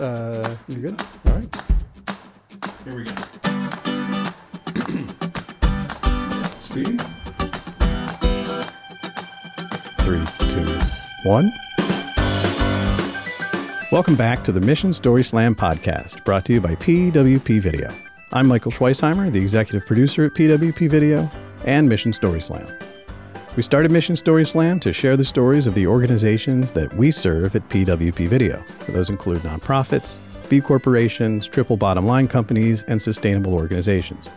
Uh, you good? All right. Here we go. Speed. Three, two, one. Welcome back to the Mission Story Slam podcast, brought to you by PWP Video. I'm Michael Schweisheimer, the executive producer at PWP Video and Mission Story Slam. We started Mission Story Slam to share the stories of the organizations that we serve at PWP Video. Those include nonprofits, B corporations, triple bottom line companies, and sustainable organizations.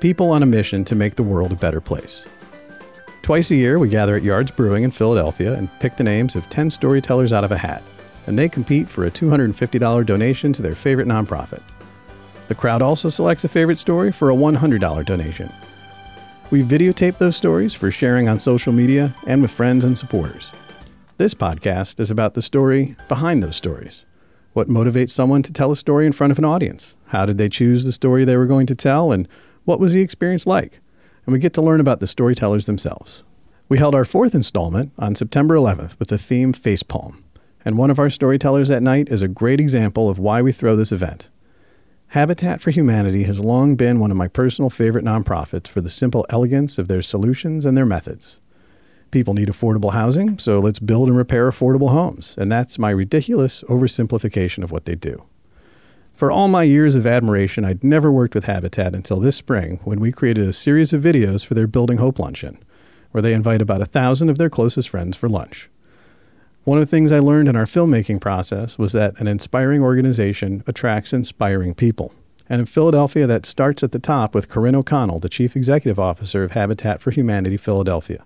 People on a mission to make the world a better place. Twice a year, we gather at Yards Brewing in Philadelphia and pick the names of 10 storytellers out of a hat, and they compete for a $250 donation to their favorite nonprofit. The crowd also selects a favorite story for a $100 donation. We videotape those stories for sharing on social media and with friends and supporters. This podcast is about the story behind those stories. What motivates someone to tell a story in front of an audience? How did they choose the story they were going to tell? And what was the experience like? And we get to learn about the storytellers themselves. We held our fourth installment on September 11th with the theme Facepalm. And one of our storytellers that night is a great example of why we throw this event. Habitat for Humanity has long been one of my personal favorite nonprofits for the simple elegance of their solutions and their methods. People need affordable housing, so let's build and repair affordable homes, and that's my ridiculous oversimplification of what they do. For all my years of admiration, I'd never worked with Habitat until this spring when we created a series of videos for their Building Hope Luncheon, where they invite about a thousand of their closest friends for lunch. One of the things I learned in our filmmaking process was that an inspiring organization attracts inspiring people. And in Philadelphia, that starts at the top with Corinne O'Connell, the Chief Executive Officer of Habitat for Humanity Philadelphia.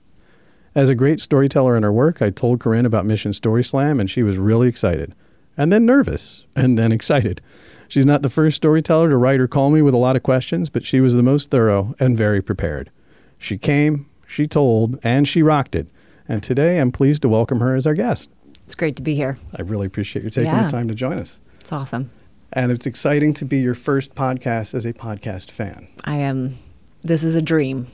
As a great storyteller in her work, I told Corinne about Mission Story Slam, and she was really excited. And then nervous, and then excited. She's not the first storyteller to write or call me with a lot of questions, but she was the most thorough and very prepared. She came, she told, and she rocked it. And today I'm pleased to welcome her as our guest. It's great to be here. I really appreciate you taking Yeah. the time to join us. It's awesome. And it's exciting to be your first podcast as a podcast fan. I am, this is a dream.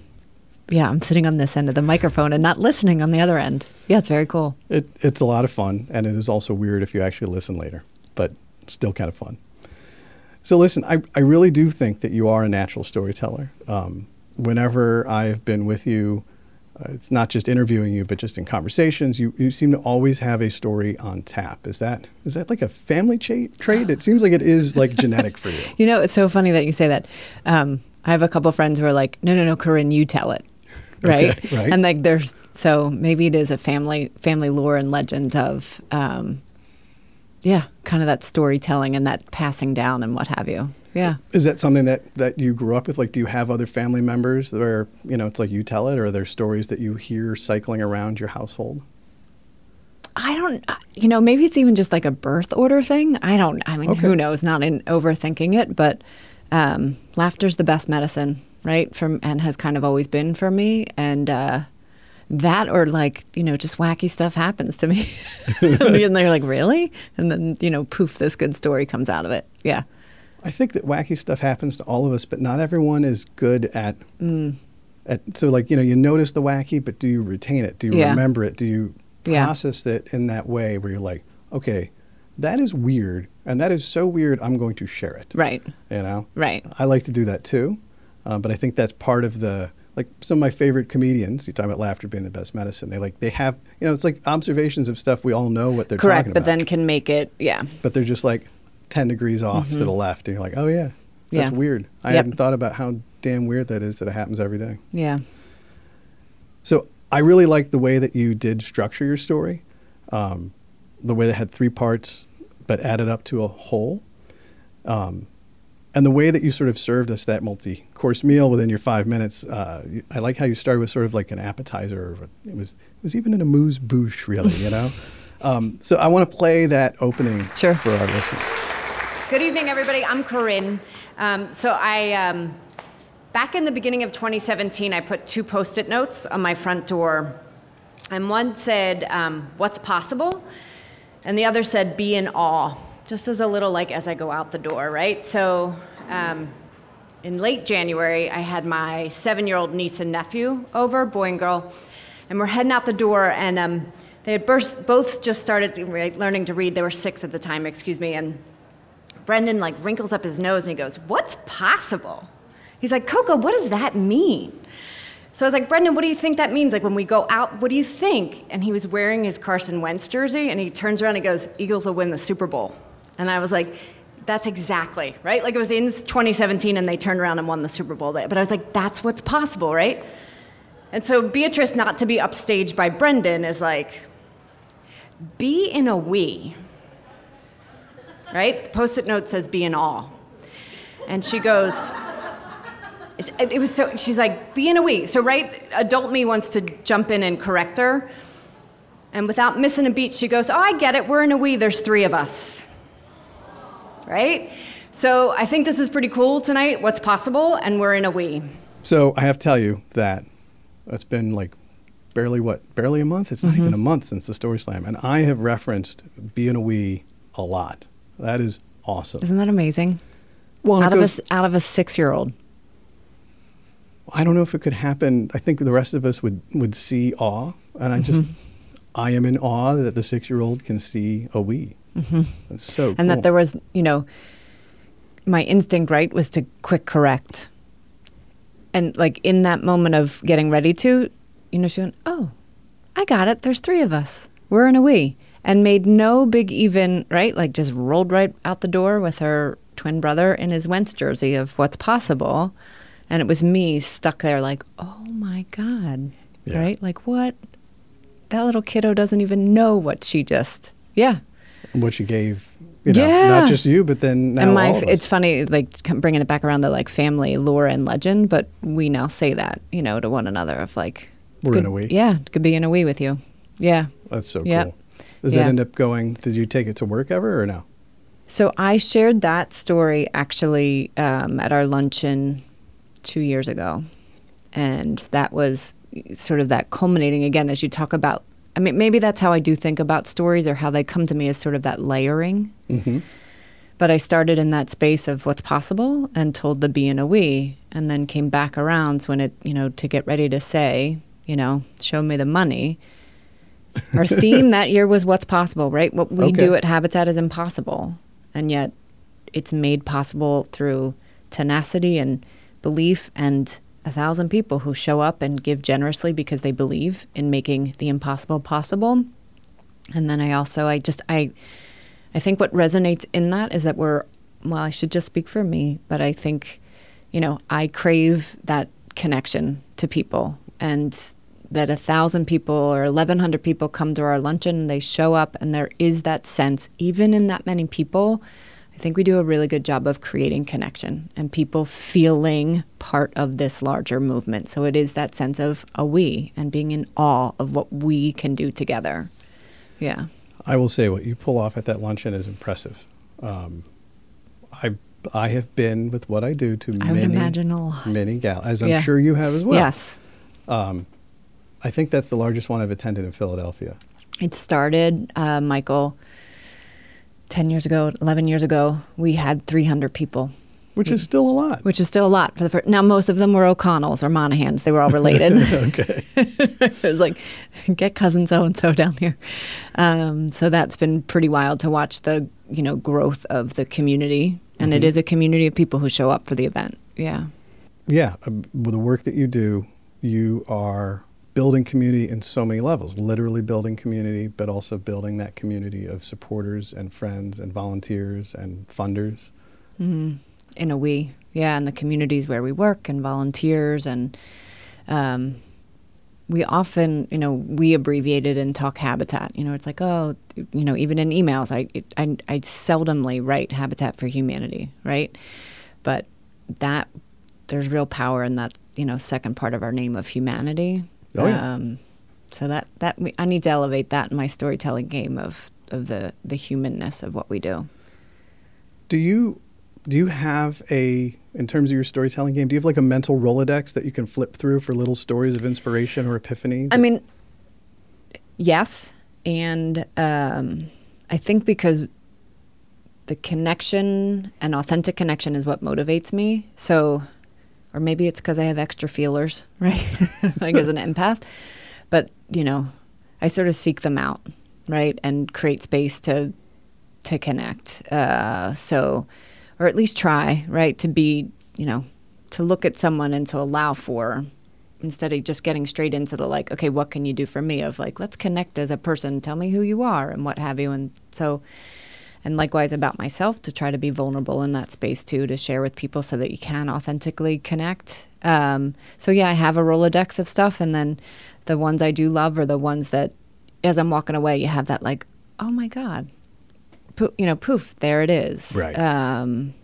Yeah, I'm sitting on this end of the microphone and not listening on the other end. Yeah, it's very cool. It, it's a lot of fun, and it is also weird if you actually listen later, but still kind of fun. So, listen, I, I really do think that you are a natural storyteller. Um, whenever I've been with you, uh, it's not just interviewing you, but just in conversations, you, you seem to always have a story on tap. Is that is that like a family cha- trait? It seems like it is like genetic for you. You know, it's so funny that you say that. Um, I have a couple friends who are like, no, no, no, Corinne, you tell it. Right? Okay, right. And like there's, so maybe it is a family, family lore and legend of, um, yeah, kind of that storytelling and that passing down and what have you. Yeah. Is that something that, that you grew up with? Like, do you have other family members where, you know, it's like you tell it, or are there stories that you hear cycling around your household? I don't, uh, you know, maybe it's even just like a birth order thing. I don't, I mean, Okay. who knows? Not in overthinking it, but um, laughter's the best medicine, right? From and has kind of always been for me, and uh, that or like you know, just wacky stuff happens to me, and they're like, really? And then you know, poof, this good story comes out of it. Yeah, I think that wacky stuff happens to all of us, but not everyone is good at. Mm. at so, like, you know, you notice the wacky, but do you retain it? Do you Yeah. remember it? Do you Yeah. process it in that way where you're like, okay, that is weird, and that is so weird, I'm going to share it. right, You know? right. I like to do that too, uh, but I think that's part of the like some of my favorite comedians. You talk about laughter being the best medicine. They like they have you know it's like observations of stuff we all know what they're Correct, but about. then can make it. Yeah, but they're just like ten degrees off to the left, and you're like, oh yeah, that's Yeah. weird. I Yep. hadn't thought about how damn weird that is that it happens every day. yeah. So I really like the way that you did structure your story, um, the way that had three parts but added up to a whole, um, and the way that you sort of served us that multi-course meal within your five minutes. Uh, I like how you started with sort of like an appetizer. Or it was it was even an amuse bouche, really, you know. um, so I want to play that opening Sure. for our listeners. Good evening, everybody. I'm Corinne. Um, so I, um, back in the beginning of 2017, I put two Post-it notes on my front door, and one said, um, "What's possible," and the other said, "Be in awe." Just as a little like as I go out the door, right? So. Um, in late January, I had my seven-year-old niece and nephew over, boy and girl, and we're heading out the door, and um, they had both just started learning to read. They were six at the time, excuse me, and Brendan like wrinkles up his nose and he goes, What's possible? He's like, Coco, what does that mean? So I was like, Brendan, what do you think that means? Like when we go out, what do you think? And he was wearing his Carson Wentz jersey and he turns around and goes, Eagles will win the Super Bowl. And I was like, that's exactly, right? Like it was in 2017 and they turned around and won the Super Bowl. But I was like, that's what's possible, right? And so Beatrice, not to be upstaged by Brendan, is like, be in a we. Right? Post it note says be in awe. And she goes, it was so, she's like, be in a we. So, right, adult me wants to jump in and correct her. And without missing a beat, she goes, oh, I get it. We're in a we. There's three of us. Right? So, I think this is pretty cool tonight, what's possible, and we're in a we. So, I have to tell you that it's been like barely what? Barely a month? It's not mm-hmm. even a month since the Story Slam. And I have referenced be in a we a lot. That is awesome. Isn't that amazing? Well, out of, goes, a, out of a six year old. I don't know if it could happen. I think the rest of us would, would see awe. And I just, mm-hmm. I am in awe that the six year old can see a we. Mm-hmm. That's so And that there was, you know, my instinct, right, was to quick correct. And like in that moment of getting ready to, you know, she went, oh, I got it. There's three of us. We're in a we. And made no big even, right? Like just rolled right out the door with her twin brother in his Wentz jersey of what's possible. And it was me stuck there, like, oh my God, yeah. right? Like, what? That little kiddo doesn't even know what she just, yeah. What she gave, you know, yeah. not just you, but then now and my, all of us. it's funny, like bringing it back around to like family lore and legend, but we now say that, you know, to one another of like, we're good, in a we. Yeah, could be in a we with you. Yeah. That's so cool. Does yeah. that end up going? Did you take it to work ever or no? So I shared that story actually um, at our luncheon two years ago. And that was sort of that culminating again as you talk about. I mean, maybe that's how I do think about stories or how they come to me as sort of that layering. Mm-hmm. But I started in that space of what's possible and told the be and a we, and then came back around when it, you know, to get ready to say, you know, show me the money. Our theme that year was what's possible, right? What we okay. do at Habitat is impossible. And yet it's made possible through tenacity and belief and a thousand people who show up and give generously because they believe in making the impossible possible. And then I also I just I I think what resonates in that is that we're well, I should just speak for me, but I think, you know, I crave that connection to people and that a thousand people or 1100 people come to our luncheon and they show up and there is that sense even in that many people I think we do a really good job of creating connection and people feeling part of this larger movement. So it is that sense of a we and being in awe of what we can do together. Yeah. I will say what you pull off at that luncheon is impressive. Um, I I have been with what I do to I many many gal as I'm yeah. sure you have as well. Yes. Um, I think that's the largest one I've attended in Philadelphia. It started, uh, Michael 10 years ago, 11 years ago, we had 300 people. Which is still a lot. Which is still a lot for the first. Now, most of them were O'Connells or Monahans. They were all related. okay. it was like, get cousin so and so down here. Um, so that's been pretty wild to watch the you know growth of the community, and mm-hmm. it is a community of people who show up for the event. Yeah. Yeah, uh, with the work that you do, you are building community in so many levels literally building community but also building that community of supporters and friends and volunteers and funders. Mm-hmm. in a we yeah in the communities where we work and volunteers and um, we often you know we abbreviate it and talk habitat. You know it's like oh you know even in emails i i, I seldomly write habitat for humanity right? But that there's real power in that you know second part of our name of humanity Oh, yeah. Um, so that that I need to elevate that in my storytelling game of of the the humanness of what we do. Do you do you have a in terms of your storytelling game? Do you have like a mental rolodex that you can flip through for little stories of inspiration or epiphany? I mean, yes, and um, I think because the connection and authentic connection is what motivates me. So or maybe it's because I have extra feelers, right? like as an empath. But, you know, I sort of seek them out, right? And create space to to connect. Uh, so, or at least try, right? To be, you know, to look at someone and to allow for instead of just getting straight into the like, okay, what can you do for me? Of like, let's connect as a person, tell me who you are and what have you. And so, and likewise about myself to try to be vulnerable in that space too, to share with people so that you can authentically connect. Um, so yeah, I have a Rolodex of stuff, and then the ones I do love are the ones that, as I'm walking away, you have that like, oh my god, po- you know, poof, there it is. Right. Um,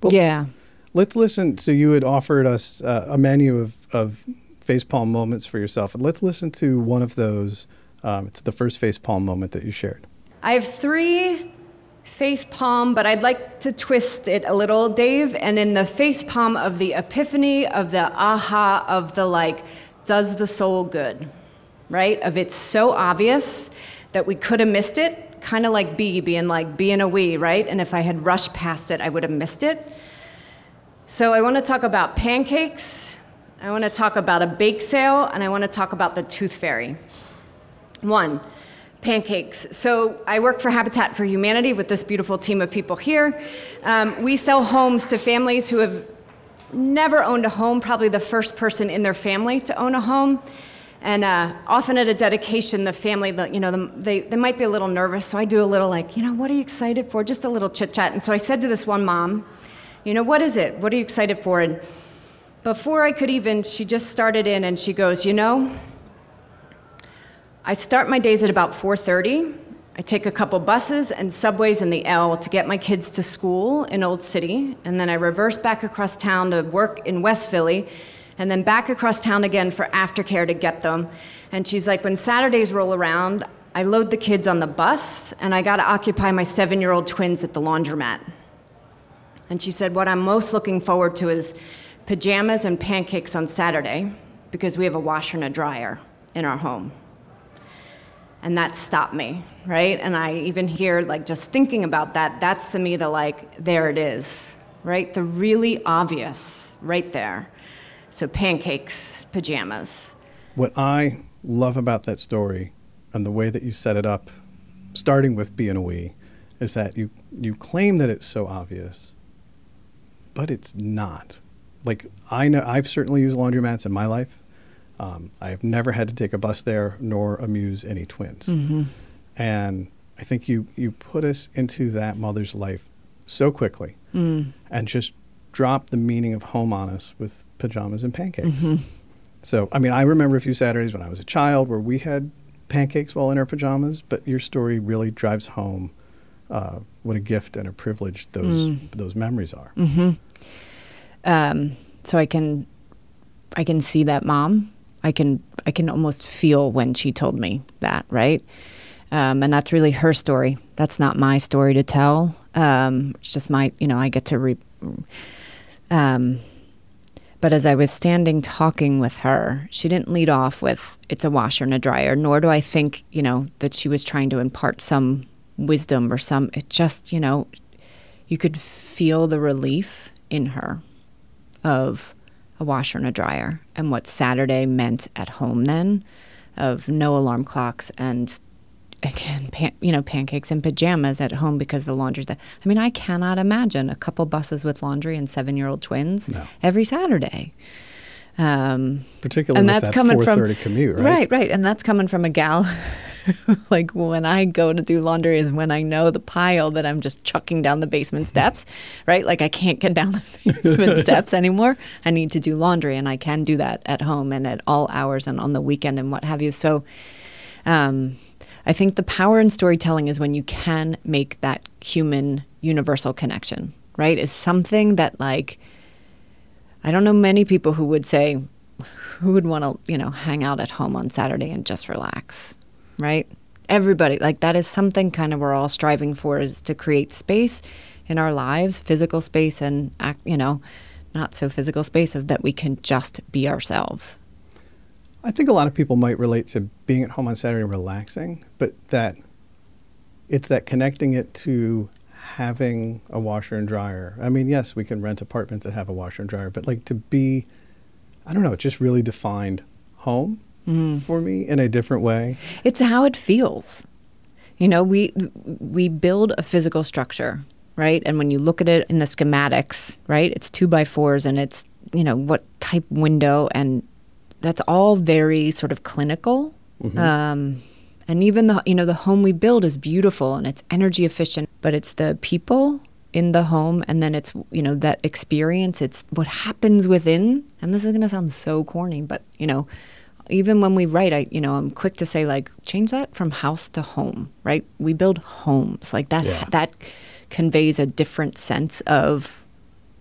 Well, yeah. Let's listen. So you had offered us uh, a menu of, of facepalm moments for yourself, and let's listen to one of those. Um, it's the first facepalm moment that you shared. I have three face palm, but I'd like to twist it a little, Dave. And in the face palm of the epiphany, of the aha, of the like, does the soul good, right? Of it's so obvious that we could have missed it, kind of like B being like B and a we, right? And if I had rushed past it, I would have missed it. So I want to talk about pancakes. I want to talk about a bake sale, and I want to talk about the tooth fairy. One, pancakes. So I work for Habitat for Humanity with this beautiful team of people here. Um, we sell homes to families who have never owned a home, probably the first person in their family to own a home. And uh, often at a dedication, the family, you know, the, they, they might be a little nervous. So I do a little like, you know, what are you excited for? Just a little chit chat. And so I said to this one mom, you know, what is it? What are you excited for? And before I could even, she just started in and she goes, you know, I start my days at about 4:30. I take a couple buses and subways in the L to get my kids to school in Old City, and then I reverse back across town to work in West Philly, and then back across town again for aftercare to get them. And she's like, when Saturdays roll around, I load the kids on the bus, and I got to occupy my seven-year-old twins at the laundromat. And she said, What I'm most looking forward to is pajamas and pancakes on Saturday because we have a washer and a dryer in our home. And that stopped me, right? And I even hear, like, just thinking about that, that's to me the like, there it is, right? The really obvious, right there. So pancakes, pajamas. What I love about that story and the way that you set it up, starting with being a we, is that you, you claim that it's so obvious, but it's not. Like I know, I've certainly used laundromats in my life. Um, I have never had to take a bus there nor amuse any twins. And I think you you put us into that mother's life so quickly, and just drop the meaning of home on us with pajamas and pancakes. So, I mean, I remember a few Saturdays when I was a child where we had pancakes while in our pajamas, but your story really drives home uh, what a gift and a privilege those those memories are. um, so I can I can see that mom. I can I can almost feel when she told me that, right? Um, and that's really her story. That's not my story to tell. Um, it's just my, you know, I get to re. Um, but as I was standing talking with her, she didn't lead off with "it's a washer and a dryer," nor do I think, you know, that she was trying to impart some wisdom or some. It just, you know, you could feel the relief in her of a washer and a dryer and what Saturday meant at home then of no alarm clocks and again pan, you know pancakes and pajamas at home because the laundry's that I mean I cannot imagine a couple buses with laundry and 7-year-old twins No. every Saturday um Particularly and that's that coming from 4:30 commute, right? right right and that's coming from a gal like when i go to do laundry is when i know the pile that i'm just chucking down the basement steps right? Like i can't get down the basement steps anymore. I need to do laundry and i can do that at home and at all hours and on the weekend and what have you. So um, i think the power in storytelling is when you can make that human universal connection right? Is something that like I don't know many people who would say, who would want to, you know, hang out at home on Saturday and just relax, right? Everybody, like that is something kind of we're all striving for is to create space in our lives, physical space and, you know, not so physical space of that we can just be ourselves. I think a lot of people might relate to being at home on Saturday and relaxing, but that it's that connecting it to having a washer and dryer. I mean, yes, we can rent apartments that have a washer and dryer, but like to be, I don't know, it just really defined home for me in a different way. It's how it feels. You know, we we build a physical structure, right? And when you look at it in the schematics, right, it's two by fours and it's you know what type window, and that's all very sort of clinical. Um, and even the you know the home we build is beautiful and it's energy efficient, but it's the people in the home and then it's you know that experience it's what happens within and this is going to sound so corny but you know even when we write i you know i'm quick to say like change that from house to home right we build homes like that Yeah. that conveys a different sense of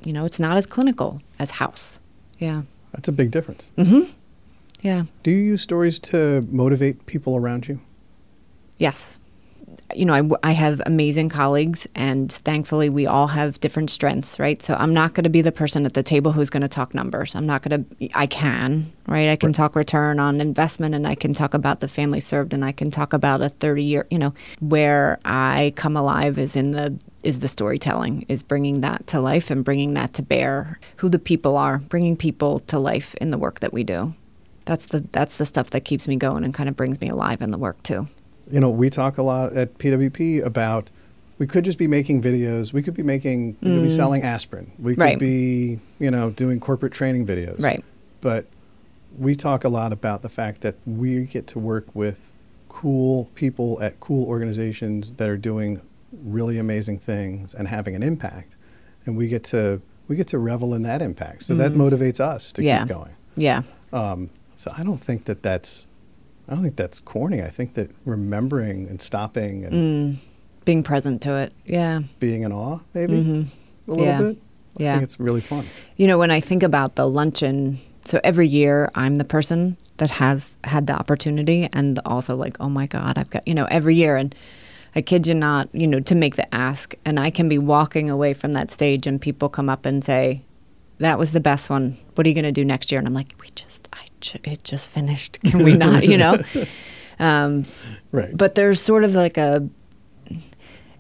you know it's not as clinical as house yeah That's a big difference. Mm-hmm. Yeah Do you use stories to motivate people around you? Yes. You know, I have amazing colleagues, and thankfully, we all have different strengths, right? So, I'm not going to be the person at the table who's going to talk numbers. I'm not going to, I can, right? I can talk return on investment, and I can talk about the family served, and I can talk about a 30 year, you know, where I come alive is in the, is the storytelling, is bringing that to life and bringing that to bear, who the people are, bringing people to life in the work that we do. That's the, that's the stuff that keeps me going and kind of brings me alive in the work too. You know, we talk a lot at PWP about we could just be making videos. We could be making, we could be selling aspirin. We could Mm. Right. be, you know, doing corporate training videos. Right. But we talk a lot about the fact that we get to work with cool people at cool organizations that are doing really amazing things and having an impact. And we get to we get to revel in that impact. So that motivates us to Mm. Yeah. keep going. Yeah. Um, so I don't think that that's I don't think that's corny. I think that remembering and stopping and Mm. Being present to it. Yeah. being in awe, maybe Mhm. a little Yeah. bit. I Yeah. think it's really fun. You know, when I think about the luncheon, so every year I'm the person that has had the opportunity and also like, oh my God, I've got, you know, every year. And I kid you not, you know, to make the ask. And I can be walking away from that stage and people come up and say, that was the best one. What are you going to do next year? And I'm like, we just, I, it just finished. Can we not, you know? Um, Right. but there's sort of like a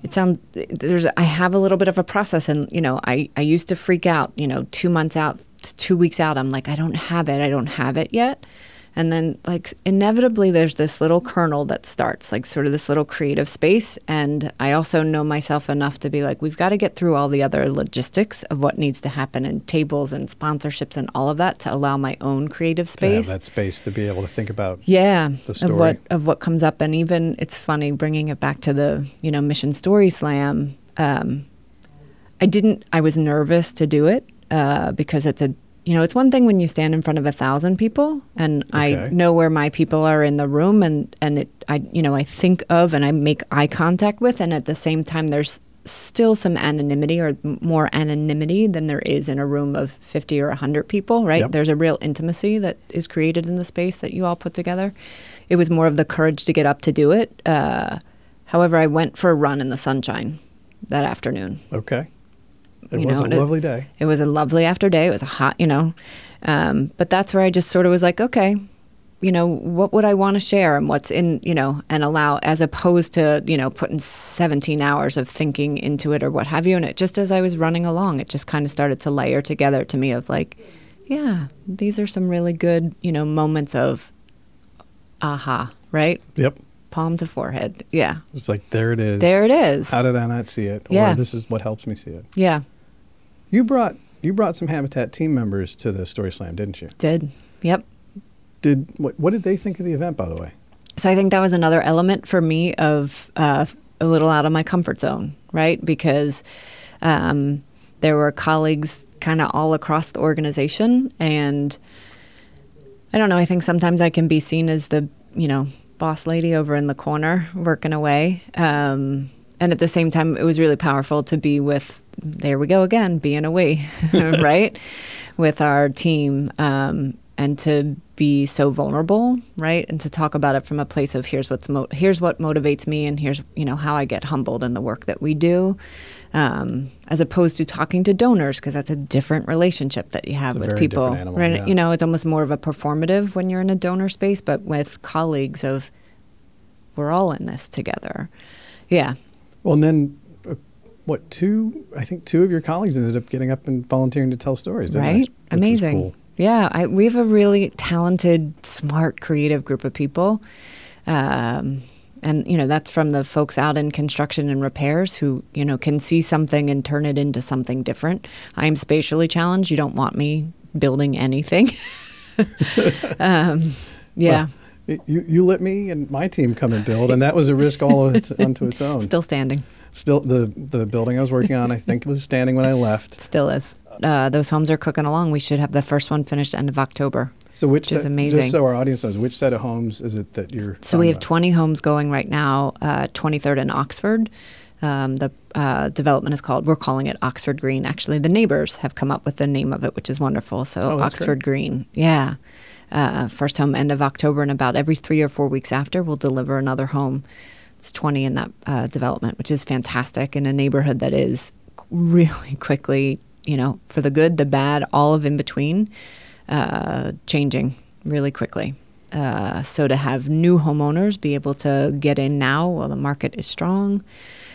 it sounds there's i have a little bit of a process and you know i i used to freak out you know two months out two weeks out i'm like i don't have it i don't have it yet and then like inevitably there's this little kernel that starts like sort of this little creative space. And i also know myself enough to be like we've got to get through all the other logistics of what needs to happen and tables and sponsorships and all of that to allow my own creative to have space. that space to be able to think about yeah the of what of what comes up. And even it's funny bringing it back to the you know mission story slam. Um, i didn't i was nervous to do it uh, because it's a you know it's one thing when you stand in front of a thousand people and i know where my people are in the room and and it i you know i think of and i make eye contact with and at the same time there's still some anonymity or more anonymity than there is in a room of 50 or 100 people right Yep. there's a real intimacy that is created in the space that you all put together it was more of the courage to get up to do it uh, however i went for a run in the sunshine that afternoon okay. It You was know, a and it- lovely day. it was a lovely after day. It was a hot, you know. Um, but that's where I just sort of was like, okay, you know, what would I want to share and what's in, you know, and allow as opposed to, you know, putting 17 hours of thinking into it or what have you. And it just as I was running along, it just kind of started to layer together to me of like, yeah, these are some really good, you know, moments of aha, right? Yep. Palm to forehead. Yeah. It's like there it is. There it is. How did I not see it? Yeah. Or this is what helps me see it. yeah. You brought you brought some Habitat team members to the Story Slam, didn't you? Did. Yep. Did what, what did they think of the event, by the way? So I think that was another element for me of uh, a little out of my comfort zone, right? Because um, there were colleagues kind of all across the organization, and I don't know. I think sometimes I can be seen as the you know boss lady over in the corner working away, um, and at the same time, it was really powerful to be with. There we go again, being a we, right? With our team, um, and to be so vulnerable, right? And to talk about it from a place of here's what's mo- here's what motivates me, and here's you know how I get humbled in the work that we do, um, as opposed to talking to donors because that's a different relationship that you have It's with people, animal, right? yeah. You know, it's almost more of a performative when you're in a donor space, but with colleagues of we're all in this together. Yeah, Well, and then uh, what? Two? I think two of your colleagues ended up getting up and volunteering to tell stories. Didn't right? Amazing. cool. Yeah, I, we have a really talented, smart, creative group of people. Um, and you know that's from the folks out in construction and repairs who you know can see something and turn it into something different. I'm spatially challenged. You don't want me building anything. um, yeah. Well, you, you let me and my team come and build, and that was a risk all its, unto its own. Still standing. Still, the the building I was working on, I think, was standing when I left. Still is. Uh, those homes are cooking along. We should have the first one finished end of October. So which which is amazing. Just so our audience knows, which set of homes is it that you're? So we have about? 20 homes going right now, uh, 23rd in Oxford. Um, the uh, development is called, we're calling it Oxford Green. Actually, the neighbors have come up with the name of it, which is wonderful. So Oh, Oxford Green, yeah. Uh, first home end of October, and about every three or four weeks after, we'll deliver another home. It's 20 in that uh, development, which is fantastic in a neighborhood that is really quickly, you know, for the good, the bad, all of in between, uh, changing really quickly. Uh, so to have new homeowners be able to get in now while the market is strong.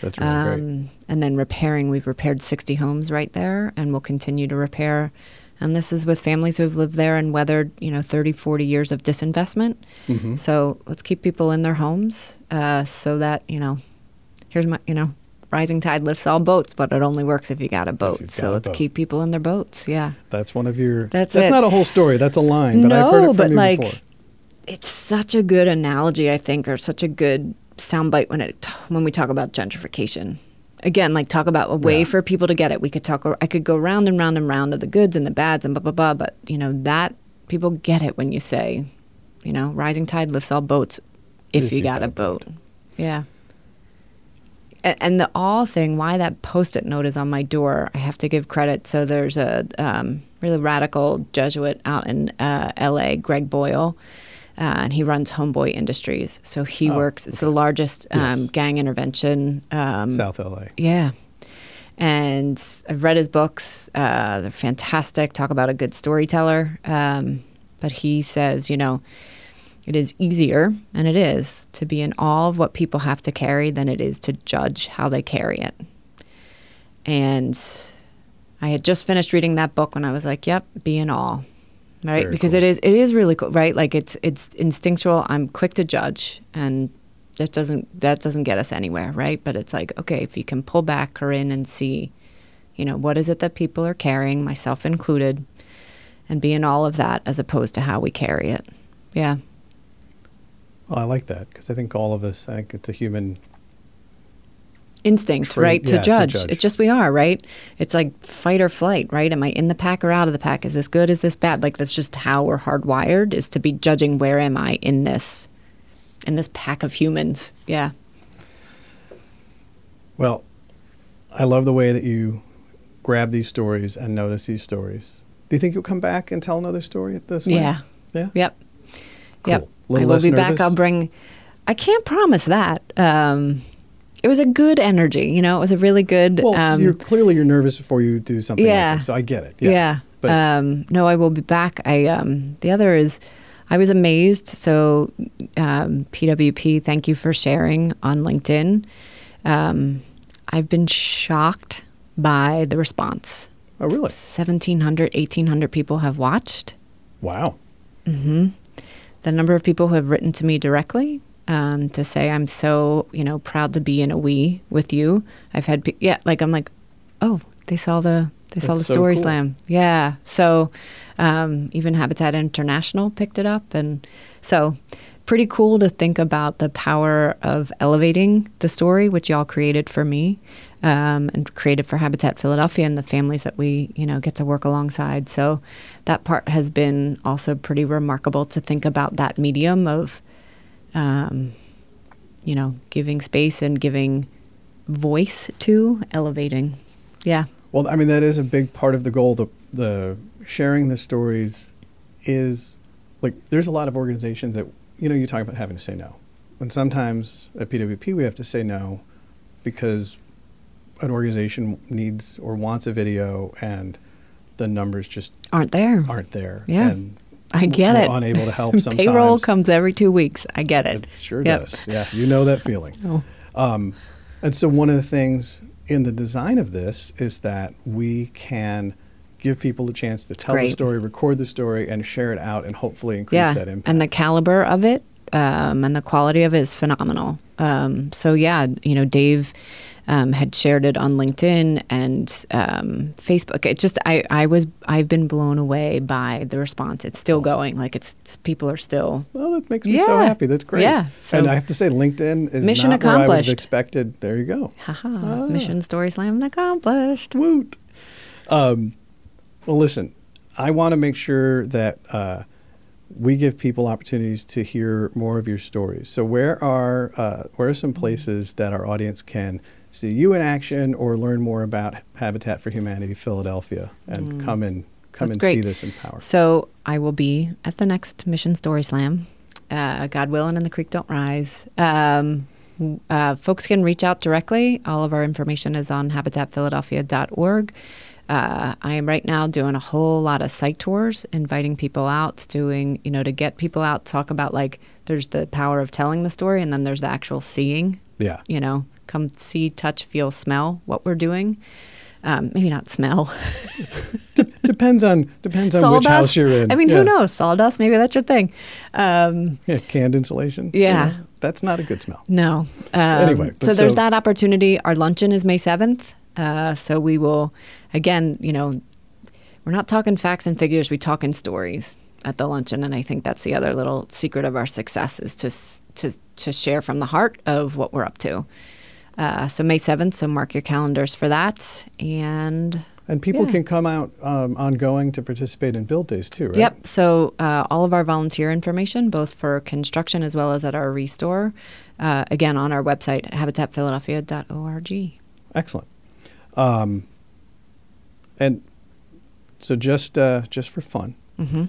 That's really great. Um, and then repairing, we've repaired 60 homes right there and we'll continue to repair. And this is with families who've lived there and weathered, you know, 30, 40 years of disinvestment. Mm-hmm. So let's keep people in their homes uh, so that, you know, here's my, you know, rising tide lifts all boats, but it only works if you got a boat. So let's boat. keep people in their boats. Yeah. That's one of your. That's that's it. not a whole story. That's a line, but I've heard it No, from but you like- before. it's such a good analogy, I think, or such a good soundbite when it when we talk about gentrification. Again, like talk about a way Yeah. for people to get it. We could talk. I could go round and round and round of the goods and the bads and blah blah blah. But you know that people get it when you say, you know, rising tide lifts all boats. If, you, got, a boat, yeah. And, the all thing, why that post-it note is on my door, I have to give credit. So there's a um, really radical Jesuit out in uh, L.A., Greg Boyle, uh, and he runs Homeboy Industries. So he Oh, works. It's the largest um, Yes. gang intervention. Um, South LA. yeah. And I've read his books. Uh, they're fantastic. Talk about a good storyteller. Um, but he says, you know, it is easier, and it is, to be in awe of what people have to carry than it is to judge how they carry it. And I had just finished reading that book when I was like, yep, be in awe. Right? Very because cool. it is it is really cool, right? Like it's it's instinctual. I'm quick to judge and that doesn't that doesn't get us anywhere, right? But it's like, okay, if you can pull back Corinne and see, you know, what is it that people are carrying, myself included, and be in all of that as opposed to how we carry it. Yeah. Well, I like that because I think all of us. I think it's a human. instinct, Trait- right? yeah, to, to judge. judge. It's just we are, right? It's like fight or flight, right? Am I in the pack or out of the pack? Is this good? Is this bad? Like that's just how we're hardwired is to be judging where am I in this in this pack of humans. Yeah. Well, I love the way that you grab these stories and notice these stories. Do you think you'll come back and tell another story at this? Yeah. Yeah. Yep. Yep. Cool. Little I will be back. I'll bring I can't promise that. Um it was a good energy, you know, it was a really good Well, um you're clearly you're nervous before you do something Yeah. like this, so I get it. Yeah. Yeah. But um, no, I will be back. I um, the other is, I was amazed. So, um, PWP, thank you for sharing on LinkedIn. Um, I've been shocked by the response. oh, really? 1,700, 1,800 people have watched. Wow. The number of people who have written to me directly um, to say I'm so you know proud to be in a we with you. I've had pe- yeah, like I'm like, oh, they saw the they saw That's the so story cool. slam. Yeah, so um, even Habitat International picked it up, and so pretty cool to think about the power of elevating the story, which y'all created for me. Um, and created for Habitat Philadelphia and the families that we, you know, get to work alongside. So that part has been also pretty remarkable to think about that medium of um, you know, giving space and giving voice to elevating. Yeah. Well, I mean that is a big part of the goal. The the sharing the stories is like there's a lot of organizations that you know you talk about having to say no, and sometimes at PWP we have to say no because an organization needs or wants a video and the numbers just Aren't there? aren't there. Yeah. and I get we're it. Unable to help sometimes. Payroll comes every two weeks. I get it. It sure Yep. does. Yeah, you know that feeling. Oh. Um, and so one of the things in the design of this is that we can give people a chance to tell the story, record the story, and share it out, and hopefully increase Yeah. that impact. And the caliber of it um, and the quality of it is phenomenal. Um, so yeah, you know, Dave um, had shared it on LinkedIn and um, Facebook. It just I I was I've been blown away by the response. It's still going. Like it's, it's- people are still Well, that makes me so happy. That's great. Yeah, so- and I have to say, LinkedIn is Mission not where I would have accomplished. expected. There you go. haha Ah. mission story slam accomplished. Woot. Um, well, listen, I want to make sure that uh, we give people opportunities to hear more of your stories. So, where are uh, where are some places that our audience can see you in action or learn more about Habitat for Humanity Philadelphia and come and come Mm. That's and great. see this in power? So I will be at the next Mission Story Slam. Uh, God willing, and the creek don't rise. Um, uh, folks can reach out directly. All of our information is on habitatphiladelphia.org. Uh, I am right now doing a whole lot of site tours, inviting people out, doing, you know, to get people out, talk about like there's the power of telling the story and then there's the actual seeing, Yeah. you know, come see, touch, feel, smell what we're doing. Um, maybe not smell. depends on depends on which house you're in. I mean, Yeah. who knows? Sawdust, maybe that's your thing. Um, Yeah, canned insulation. Yeah. that's not a good smell. no. Um, Anyway, so there's so- that opportunity. Our luncheon is May 7th. Uh, so we will, again, you know, we're not talking facts and figures, we talk in stories at the luncheon. And I think that's the other little secret of our success is to, to, to share from the heart of what we're up to. Uh, so May 7th, so mark your calendars for that. And And people Yeah. can come out um, ongoing to participate in build days too, right? Yep. So uh, all of our volunteer information, both for construction as well as at our restore, uh, again on our website habitatphiladelphia.org. Excellent. Um, and so just uh, just for fun, Mm-hmm.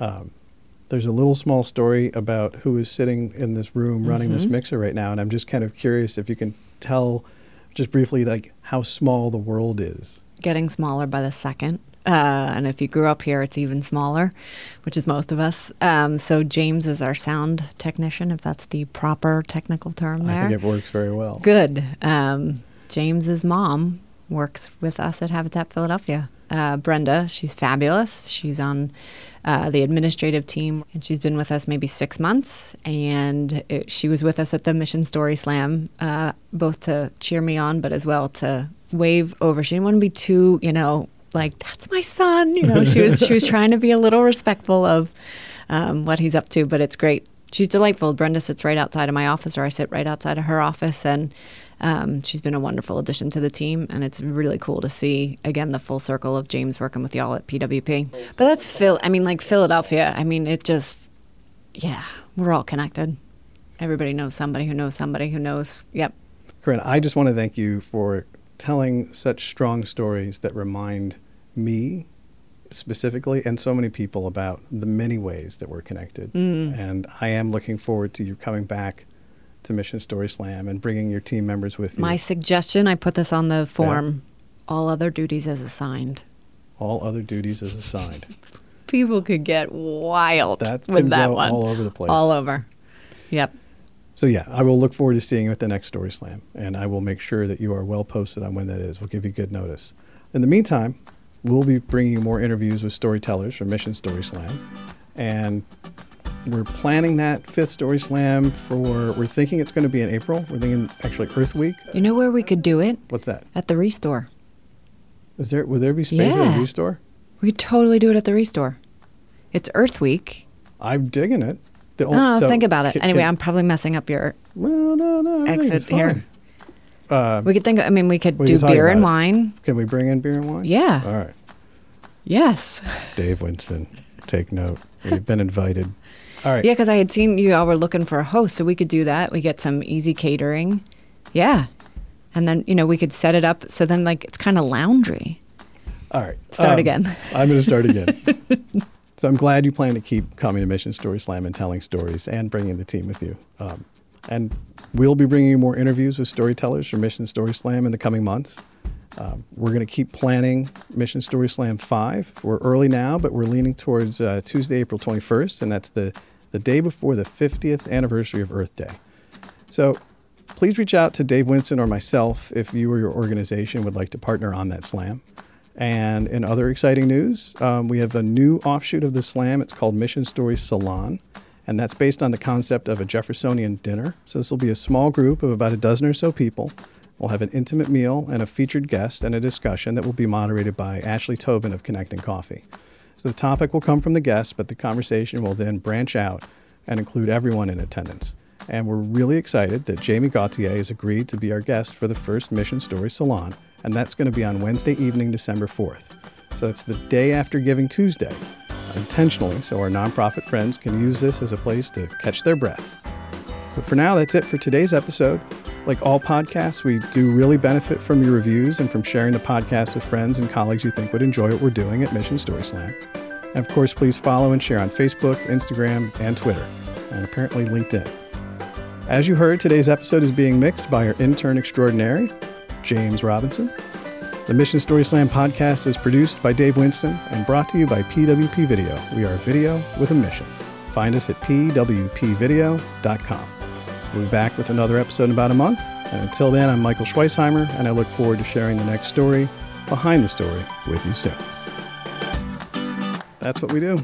um, there's a little small story about who is sitting in this room running this Mhm. mixer right now, and I'm just kind of curious if you can tell just briefly like how small the world is. Getting smaller by the second. Uh, and if you grew up here, it's even smaller, which is most of us. Um, so James is our sound technician, if that's the proper technical term there. I think it works very well. Good. Um, James's mom works with us at Habitat Philadelphia. Uh, Brenda, she's fabulous. She's on uh, the administrative team, and she's been with us maybe six months. And it, she was with us at the Mission Story Slam, uh, both to cheer me on, but as well to wave over. She didn't want to be too, you know, like that's my son. You know, she was she was trying to be a little respectful of um, what he's up to, but it's great. She's delightful. Brenda sits right outside of my office, or I sit right outside of her office, and um, she's been a wonderful addition to the team. And it's really cool to see again the full circle of James working with y'all at PWP. But that's Phil. I mean, like Philadelphia. I mean, it just yeah, we're all connected. Everybody knows somebody who knows somebody who knows. Yep. Corinne, I just want to thank you for telling such strong stories that remind me specifically and so many people about the many ways that we're connected. Mm. And I am looking forward to you coming back to Mission Story Slam and bringing your team members with you. My suggestion, I put this on the form. All other duties as assigned. All other duties as assigned. People could get wild That with that one. all over the place. All over. Yep. So yeah, I will look forward to seeing you at the next Story Slam, and I will make sure that you are well posted on when that is. We'll give you good notice. In the meantime, we'll be bringing you more interviews with storytellers from Mission Story Slam, and we're planning that fifth Story Slam for. We're thinking it's going to be in April. We're thinking actually Earth Week. You know where we could do it? What's that? At the Restore. Is there? Will there be space Yeah. the restore? We could totally do it at the Restore. It's Earth Week. I'm digging it. The I don't know, so think about it. can- anyway, can- I'm probably messing up your Well, no, no. exit here. Uh, We could think. I mean, we could We do beer and it. wine. can we bring in beer and wine? Yeah. All right. Yes. Dave Winston, take note. You've been invited. All right. Yeah, because I had seen you all were looking for a host, so we could do that. We get some easy catering. Yeah. And then, you know, we could set it up so then, like, it's kind of loungery. All right. Start Um, again. I'm going to start again. so I'm glad you plan to keep coming to Mission Story Slam and telling stories and bringing the team with you. Um, and we'll be bringing you more interviews with storytellers from Mission Story Slam in the coming months. Um, we're going to keep planning Mission Story Slam 5. We're early now, but we're leaning towards uh, Tuesday, April 21st, and that's the, the day before the 50th anniversary of Earth Day. So please reach out to Dave Winston or myself if you or your organization would like to partner on that slam. And in other exciting news, um, we have a new offshoot of the slam. It's called Mission Story Salon. And that's based on the concept of a Jeffersonian dinner. So this will be a small group of about a dozen or so people. We'll have an intimate meal and a featured guest and a discussion that will be moderated by Ashley Tobin of Connecting Coffee. So the topic will come from the guests, but the conversation will then branch out and include everyone in attendance. And we're really excited that Jamie Gauthier has agreed to be our guest for the first Mission Story Salon, and that's going to be on Wednesday evening, December 4th. So that's the day after Giving Tuesday, intentionally, so our nonprofit friends can use this as a place to catch their breath. But for now, that's it for today's episode. Like all podcasts, we do really benefit from your reviews and from sharing the podcast with friends and colleagues you think would enjoy what we're doing at Mission Story Slam. And of course, please follow and share on Facebook, Instagram, and Twitter, and apparently LinkedIn. As you heard, today's episode is being mixed by our intern extraordinary, James Robinson. The Mission Story Slam podcast is produced by Dave Winston and brought to you by PWP Video. We are video with a mission. Find us at pwpvideo.com. We'll be back with another episode in about a month. And until then, I'm Michael Schweisheimer, and I look forward to sharing the next story behind the story with you soon. That's what we do.